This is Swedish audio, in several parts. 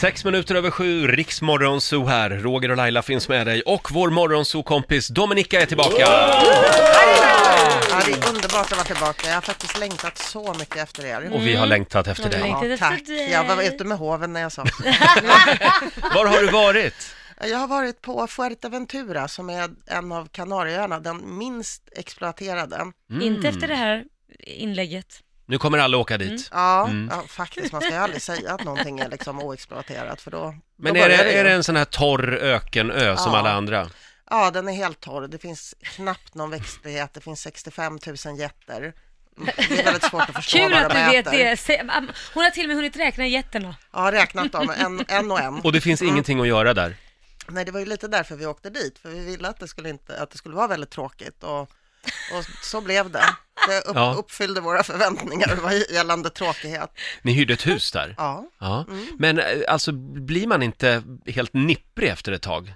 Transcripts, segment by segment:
Sex minuter över sju, Riksmorgonzoo här. Roger och Laila finns med dig och vår morgonzoo-kompis Dominika är tillbaka. Ja, det är underbart att vara tillbaka. Jag har faktiskt längtat så mycket efter er. Och vi har längtat efter dig. Ja, efter tack. dig. Jag var ute med hoven när jag sa. Var har du varit? Jag har varit på Fuerteventura som är en av Kanarieöarna, den minst exploaterade. Inte efter det här inlägget. Nu kommer alla åka dit. Ja, Mm. ja faktiskt. Man ska ju aldrig säga att någonting är liksom oexploaterat för då, Men då är det, ju. är det en sån här torr ökenö som Ja. alla andra? Ja, den är helt torr. Det finns knappt någon växtlighet. Det finns 65 000 getter. Det är väldigt svårt att förstå Kul vad att de du vet äter. det. Se- am- Hon har till och med hunnit räkna getterna. Har räknat dem, en, en och en. Och det finns ingenting att göra där. Nej, det var ju lite därför vi åkte dit, för vi ville att det skulle, inte, att det skulle vara väldigt tråkigt och, och så blev det. Det upp, Ja. uppfyllde våra förväntningar vad gällande tråkighet. Ni hyrde ett hus där? Ja, Ja. Men eh, alltså, blir man inte helt nipprig efter ett tag?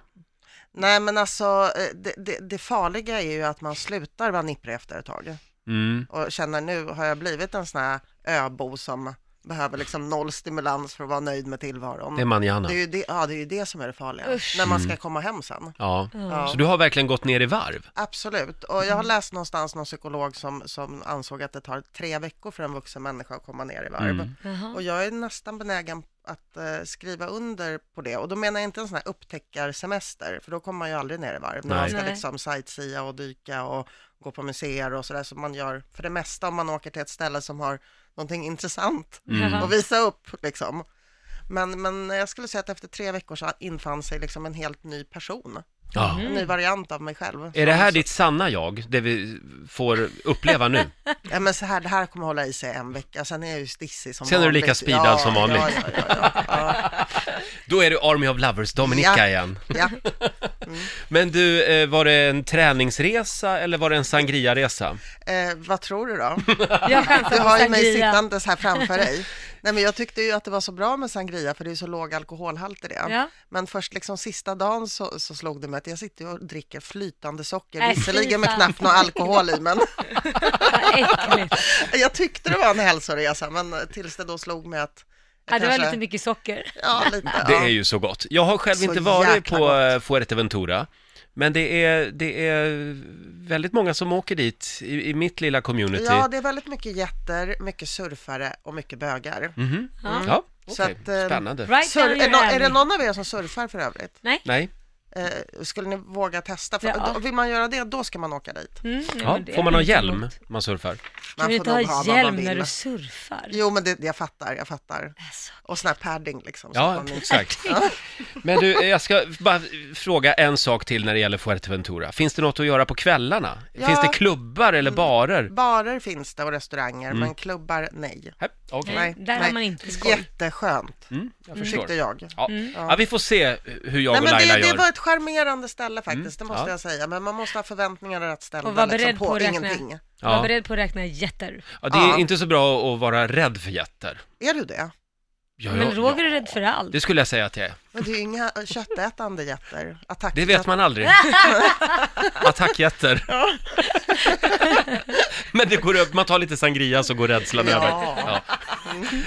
nej men alltså eh, det, det, det farliga är ju att man slutar vara nipprig efter ett tag Mm. och känner nu har jag blivit en sån här öbo som behöver liksom noll stimulans för att vara nöjd med tillvaron. Det är manjana. Det är ju det, ja, det är ju det som är det farliga, Usch. när man Mm. ska komma hem sen. Ja. Ja. Så du har verkligen gått ner i varv? Absolut, och jag har läst någonstans någon psykolog som, som ansåg att det tar tre veckor för en vuxen människa att komma ner i varv. Mm. Och jag är nästan benägen att eh, skriva under på det. Och då menar jag inte en sån här upptäckarsemester, för då kommer man ju aldrig ner i varv. När man ska liksom sightsea och dyka och gå på museer och sådär som man gör för det mesta om man åker till ett ställe som har någonting intressant Mm. att visa upp liksom. Men, men jag skulle säga att efter tre veckor så infann sig liksom en helt ny person, Ja. en ny variant av mig själv. Är det här Så- ditt sanna jag, det vi får uppleva nu? Ja, men så här, det här kommer hålla i sig en vecka, sen är jag ju stissig som Sen är du vanligt. lika speedad som vanligt. Ja, ja, ja, ja, Då är du Army of Lovers, Dominika Ja. igen. ja. Men du, eh, var det en träningsresa eller var det en sangria-resa? Eh, vad tror du då? Du har ju mig sittandes här framför dig. Nej, men jag tyckte ju att det var så bra med sangria, för det är så låg alkoholhalt i det. Ja. Men först liksom sista dagen så, så slog det mig att jag sitter och dricker flytande socker, fy visserligen med knappt någon alkohol i, men Vad äckligt. jag tyckte det var en hälsoresa, men tills det då slog mig att Ja, det var lite mycket socker. Ja, lite. Det är ju så gott. Jag har själv Så inte varit på gott. Fuerteventura. Men det är, det är väldigt många som åker dit i, i mitt lilla community. Ja, det är väldigt mycket jätter, mycket surfare och mycket bögar. Mhm. Ja. Ja, Så okej. att, eh, Spännande. Right Sur- är, är det någon av er som surfar för övrigt? Nej? Nej, Eh, skulle ni våga testa? För, Ja. då- Vill man göra det, då ska man åka dit. Mm, ja, det får man ha hjälm emot. när man surfar? Kan Man du får inte ha hjälm när du surfar? Jo, men det, jag fattar, jag fattar. Alltså. Och sån här padding liksom. så Ja, exakt. Men du, jag ska bara fråga en sak till när det gäller Fuerteventura. Finns det något att göra på kvällarna? Ja. Finns det klubbar eller barer? Barer finns det och restauranger, Mm. men klubbar nej. Här, Okej, Nej, där har man inte skoj. Jätteskönt, mm, jag förstår. tyckte jag. Ja. Mm. ja, vi får se hur jag Nej, och men Laila det, det gör. var ett charmerande ställe faktiskt, det måste Ja. jag säga. Men man måste ha förväntningar rätt ställda Och var liksom, beredd på, på att räkna. ingenting. Var Ja. beredd på att räkna jätter. Ja, det är Ja. inte så bra att vara rädd för jätter. Är du det? Ja, Men ja, Roger ja. är rädd för allt. Det skulle jag säga att jag är. Men det är ju inga köttätande jätter. Attack Det vet man aldrig. Attackjätter. Men det går upp, man tar lite sangria så går rädslan Ja. över. Ja.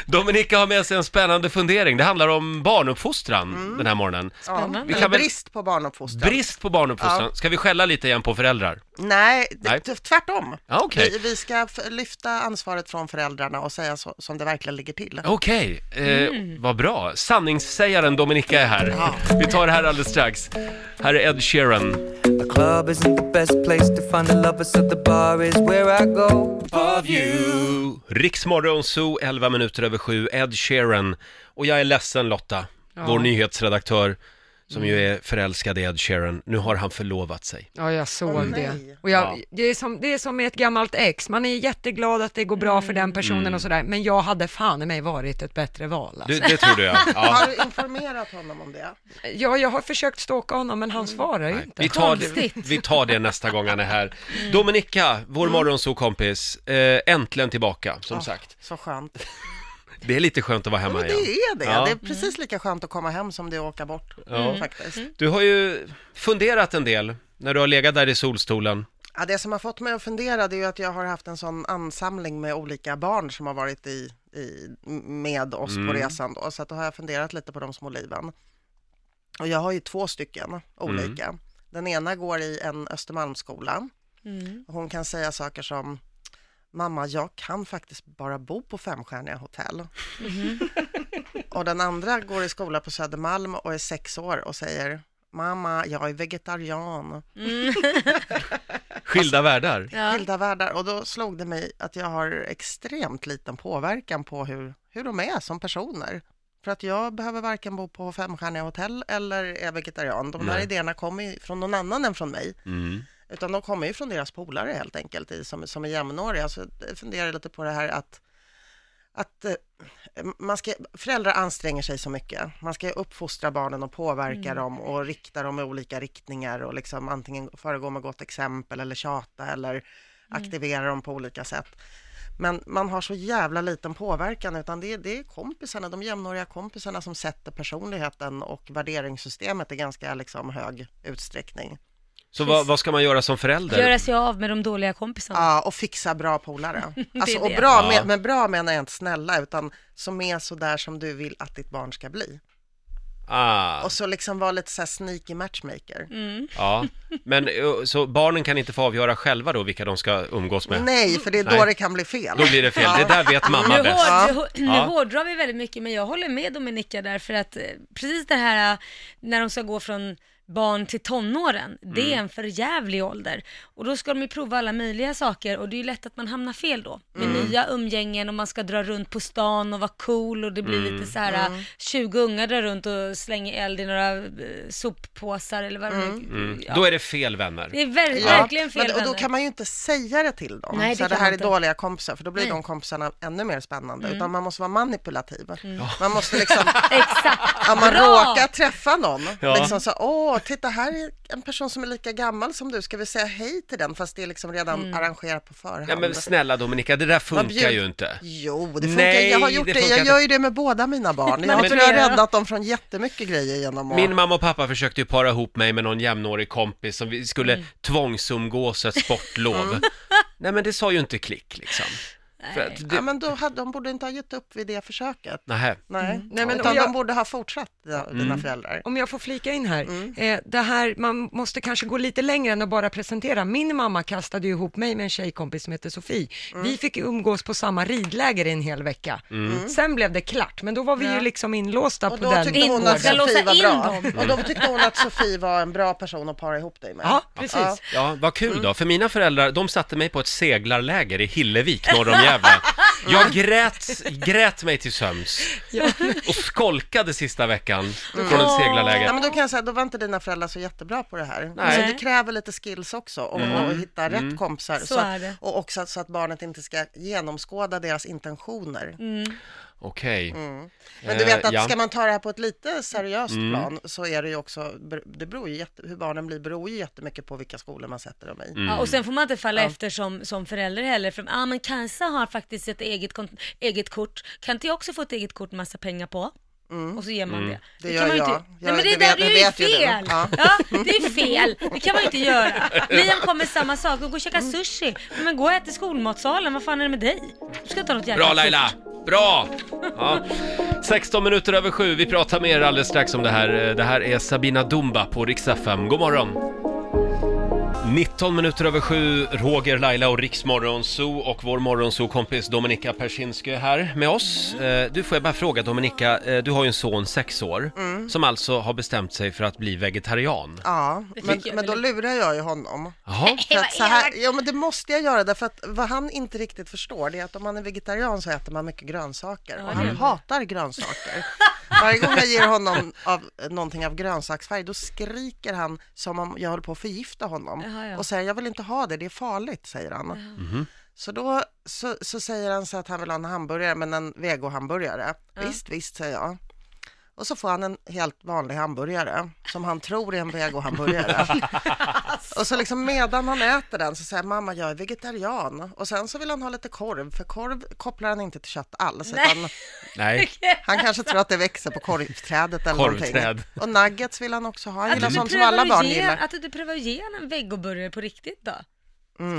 Dominika har med sig en spännande fundering. Det handlar om barnuppfostran Mm. den här morgonen. Spännande. Vi kan väl- brist på barnuppfostran. Brist på barnuppfostran. Ska vi skälla lite igen på föräldrar? Nej, det, Nej. t- tvärtom. Ja, okej. Vi, vi ska f- lyfta ansvaret från föräldrarna och säga så, som det verkligen ligger till. Okej, eh, vad bra. Sanningssägaren Dominika är här. Ja. Vi tar det här alldeles strax. Här är Ed Sheeran. The club isn't the best place to find the lovers, so the bar is where I go. Of you. Riksmorgon Zoo, 11 minuter över sju, Ed Sheeran. Och jag är ledsen Lotta, vår nyhetsredaktör, som ju är förälskad i Ed Sheeran. Nu har han förlovat sig. Ja, jag såg Åh, det. nej. Och jag, Ja. det, är som, det är som med ett gammalt ex, man är jätteglad att det går bra för den personen Mm. och sådär, men jag hade fan i mig varit ett bättre val. Alltså. Det, det tror du ja. ja. Har du informerat honom om det? Ja, jag har försökt stalka honom, men han svarar ju inte. vi, tar Konstigt. det, vi tar det nästa gång han är här. Dominika, vår morgonzoo-kompis, eh, äntligen tillbaka, som sagt. Så skönt. Det är lite skönt att vara Ja, hemma men det igen. är det. Ja. Det är precis lika skönt att komma hem som det är att åka bort. Ja. Faktiskt. Du har ju funderat en del när du har legat där i solstolen. Ja, det som har fått mig att fundera det är ju att jag har haft en sån ansamling med olika barn som har varit i i, med oss Mm. på resan då, så att då har jag funderat lite på de små liven. Och jag har ju två stycken olika. Den ena går i en Östermalmsskola. Mm. Hon kan säga saker som Mamma, jag kan faktiskt bara bo på femstjärniga hotell. och den andra går i skola på Södermalm och är sex år och säger Mamma, jag är vegetarian. Skilda världar. Ja. Skilda världar. Och då slog det mig att jag har extremt liten påverkan på hur, hur de är som personer. För att jag behöver varken bo på femstjärniga hotell eller är vegetarian. De där Nej. idéerna kommer från någon annan än från mig. Mm. Utan de kommer ju från deras polare helt enkelt, i, som, som är jämnåriga. Så jag funderar lite på det här att, att eh, man ska, föräldrar anstränger sig så mycket. Man ska uppfostra barnen och påverka dem och rikta dem i olika riktningar och liksom antingen föregå med gott exempel eller tjata eller aktivera dem på olika sätt. Men man har så jävla liten påverkan utan det, är- det är kompisarna, de jämnåriga kompisarna som sätter personligheten och värderingssystemet i ganska liksom hög utsträckning. Så vad, vad ska man göra som förälder? Göra sig av med de dåliga kompisarna. Ja, och fixa bra polare. Alltså, och bra, Ja. med, med bra menar jag inte snälla, utan som är så där som du vill att ditt barn ska bli. Ah, Och så liksom vara lite så här sneaky matchmaker. Mm. ja. Men så barnen kan inte få avgöra själva då vilka de ska umgås med? Nej, för det är då Nej. det kan bli fel. Då blir det fel. Det där vet mamma Nu, bäst. hård, nu, nu Ja. hårdrar vi väldigt mycket, men jag håller med Dominika där, för att eh, precis det här eh, när de ska gå från barn till tonåren, det Mm. är en för jävlig ålder. Och då ska de ju prova alla möjliga saker och det är ju lätt att man hamnar fel då. Med Mm. nya umgängen och man ska dra runt på stan och vara cool och det blir Mm. lite så här eh, 20 ungar drar runt och slänger eld i några eh, soppåsar eller vad det Mm. ja. Då är det fel vänner. Det är ver- verkligen fel men, och då vänner. kan man ju inte säga det till dem. Nej, det så här, det här man är inte. dåliga kompisar, för då blir de kompisarna ännu mer spännande. Utan man måste vara manipulativ. Man måste liksom, Exakt, om man bra! råkar träffa någon, Ja. liksom så, åh, titta här är en person som är lika gammal som du, ska vi säga hej till den? Fast det är liksom redan arrangerat på förhand. Ja men snälla Dominika, det där funkar bjud- ju inte. Jo, det funkar. Nej, jag har det gjort det. funkar Jag gör ju det med båda mina barn. Jag Men- tror jag har räddat dem från jättemycket grejer genom att... Min mamma och pappa försökte ju para ihop mig med någon jämnårig kompis som vi skulle Mm. tvångsumgås ett sportlov. Nej men det sa ju inte klick liksom. Nej. det... Ja, men då hade, de borde inte ha gett upp vid det försöket. Nähä. Nej, Nej, men utan jag- de borde ha fortsatt, dina, Mm. dina föräldrar. Om jag får flika in här, Mm. eh, det här, man måste kanske gå lite längre än att bara presentera. Min mamma kastade ju ihop mig med en tjejkompis som heter Sofie. Mm. Vi fick umgås på samma ridläger i en hel vecka. Sen blev det klart, men då var vi Ja. ju liksom inlåsta Och på då den tyckte hon att Sofie var in bra. dem. Och då tyckte hon att Sofie var en bra person att para ihop dig med. Ja, precis. Ja. Ja, vad kul Mm. då, för mina föräldrar, de satte mig på ett seglarläger i Hillevik norr om Gävle. Jag grät, grät mig till sömns och skolkade sista veckan från ett seglarläger. Ja, men då kan jag säga, då var inte dina föräldrar så jättebra på det här. Nej. Alltså, det kräver lite skills också och, Mm. och hitta rätt kompisar. Så är det. Och också så att barnet inte ska genomskåda deras intentioner. Mm. Okej. Mm. Men du vet Eh, att ja. ska man ta det här på ett lite seriöst Mm. plan så är det ju också, det beror ju jätte, hur barnen blir beror ju jättemycket på vilka skolor man sätter dem i. Mm. Ja, och sen får man inte falla Ja. efter som, som förälder heller. För ah, men Kajsa har faktiskt ett eget, kont- eget kort. Kan inte jag också få ett eget kort med massa pengar på? Och så ger man Mm. det. Det kan gör man jag. Inte... Jag- Nej men det, det där vet- det är det ju vet fel! Ja. Ja. det är fel. Det kan man ju inte göra. Liam kommer samma sak, och gå och käka Mm. sushi. Men gå och ät i skolmatsalen, vad fan är det med dig? Du ska ta något jävla Bra Laila! kort. Bra! Ja. 16 minuter över sju, vi pratar mer alldeles strax om det här. Det här är Sabina Dumba på Rix FM. God morgon! 19 minuter över sju, Roger, Laila och Riksmorgon Zoo och vår morgonzoo-kompis Dominika Persinski är här med oss. Eh, Du, får jag bara fråga Dominika, eh, du har ju en son, sex år, som alltså har bestämt sig för att bli vegetarian. Ja, men, tycker jag men då lurar jag ju honom. Jaha, För att så här, ja men det måste jag göra därför att vad han inte riktigt förstår det är att om man är vegetarian så äter man mycket grönsaker och han hatar grönsaker. Varje gång jag ger honom av, någonting av grönsaksfärg då skriker han som om jag håller på att förgifta honom Jaha, ja. och säger jag vill inte ha det, det är farligt, säger han. Mhm. Så då så, så säger han så att han vill ha en hamburgare, men en vegohamburgare. Ja. Visst, visst, säger jag. Och så får han en helt vanlig hamburgare som han tror är en vegohamburgare. och så liksom medan han äter den så säger mamma jag är vegetarian och sen så vill han ha lite korv för korv kopplar han inte till kött alls Nej. nej. han kanske tror att det växer på korvträdet eller Korvträd. någonting. Och nuggets vill han också ha, han gillar sånt som alla barn ge- gillar. Att du inte prövar att ge honom en vegoburgare på riktigt då?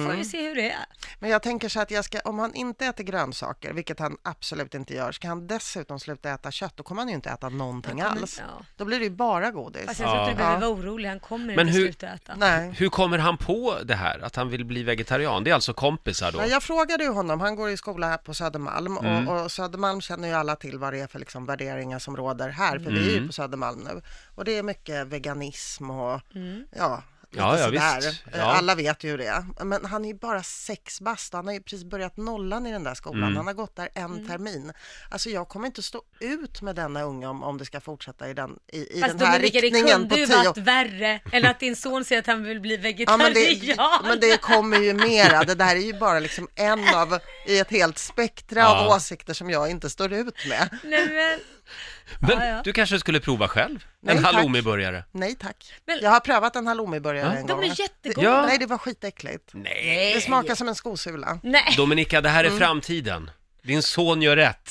Så får vi se hur det är. Men jag tänker så att jag ska, om han inte äter grönsaker, vilket han absolut inte gör, ska han dessutom sluta äta kött, då kommer han ju inte äta någonting kommer- alls. ja. Då blir det ju bara godis. Fast jag tror inte du behöver vara orolig, han kommer Men inte hur- sluta äta. Nej. Hur kommer han på det här, att han vill bli vegetarian? Det är alltså kompisar då? Men jag frågade ju honom, han går i skola här på Södermalm Mm. och, och Södermalm känner ju alla till vad det är för liksom värderingar som råder här, för vi är Mm. ju på Södermalm nu. Och det är mycket veganism och Mm. ja, Ja, ja, visst. Eh, Ja. Alla vet ju hur det är. Men han är ju bara sex bast, han har ju precis börjat nollan i den där skolan. Mm. Han har gått där en Mm. termin. Alltså jag kommer inte stå ut med denna unge om, om det ska fortsätta i den, i, i Fast den här Dominika, det riktningen på kunde ju varit värre än att din son säger att han vill bli Ja, vegetarian. men, det, men det kommer ju mera. Det där är ju bara liksom en av i ett helt spektra Ja. av åsikter som jag inte står ut med. Nej, men, Men Ja, ja. du kanske skulle prova själv? Nej, en halloumiburgare? Nej tack. Men- Jag har prövat en halloumiburgare Ja. en de gång. är jättegoda. Ja. Nej, det var skitäckligt. Nej! Det smakar som en skosula. Nej, Dominika, det här är Mm. framtiden. Din son gör rätt.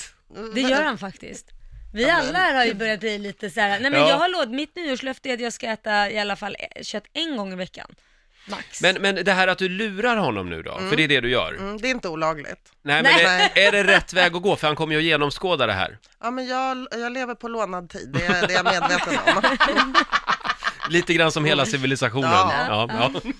det gör han faktiskt. Vi alla här har ju börjat bli lite så här. nej men Ja. jag har låt, mitt nyårslöfte är att jag ska äta i alla fall eh, kött en gång i veckan. Max. Men, men det här att du lurar honom nu då, för det är det du gör. Mm, det är inte olagligt. Nej, men Nej. är, är det rätt väg att gå? För han kommer ju att genomskåda det här. Ja, men jag, jag lever på lånad tid, det är, det är jag medveten om. Lite grann som hela civilisationen. Ja. Ja. Ja,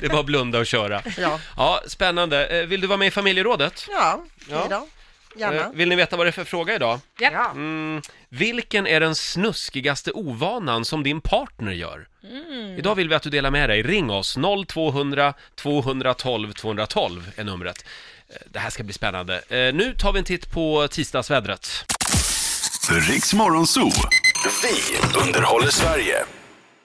Det är bara att blunda och köra. Ja, Ja, spännande. Eh, Vill du vara med i familjerådet? ja, Ja. då. Gärna. Eh, Vill ni veta vad det är för fråga idag? ja. Mm, vilken är den snuskigaste ovanan som din partner gör? Mm. Idag vill vi att du delar med dig. Ring oss, 0200 212 212 är numret. Eh, Det här ska bli spännande. Eh, Nu tar vi en titt på tisdagsvädret. Riks Morgonzoo. Vi underhåller Sverige.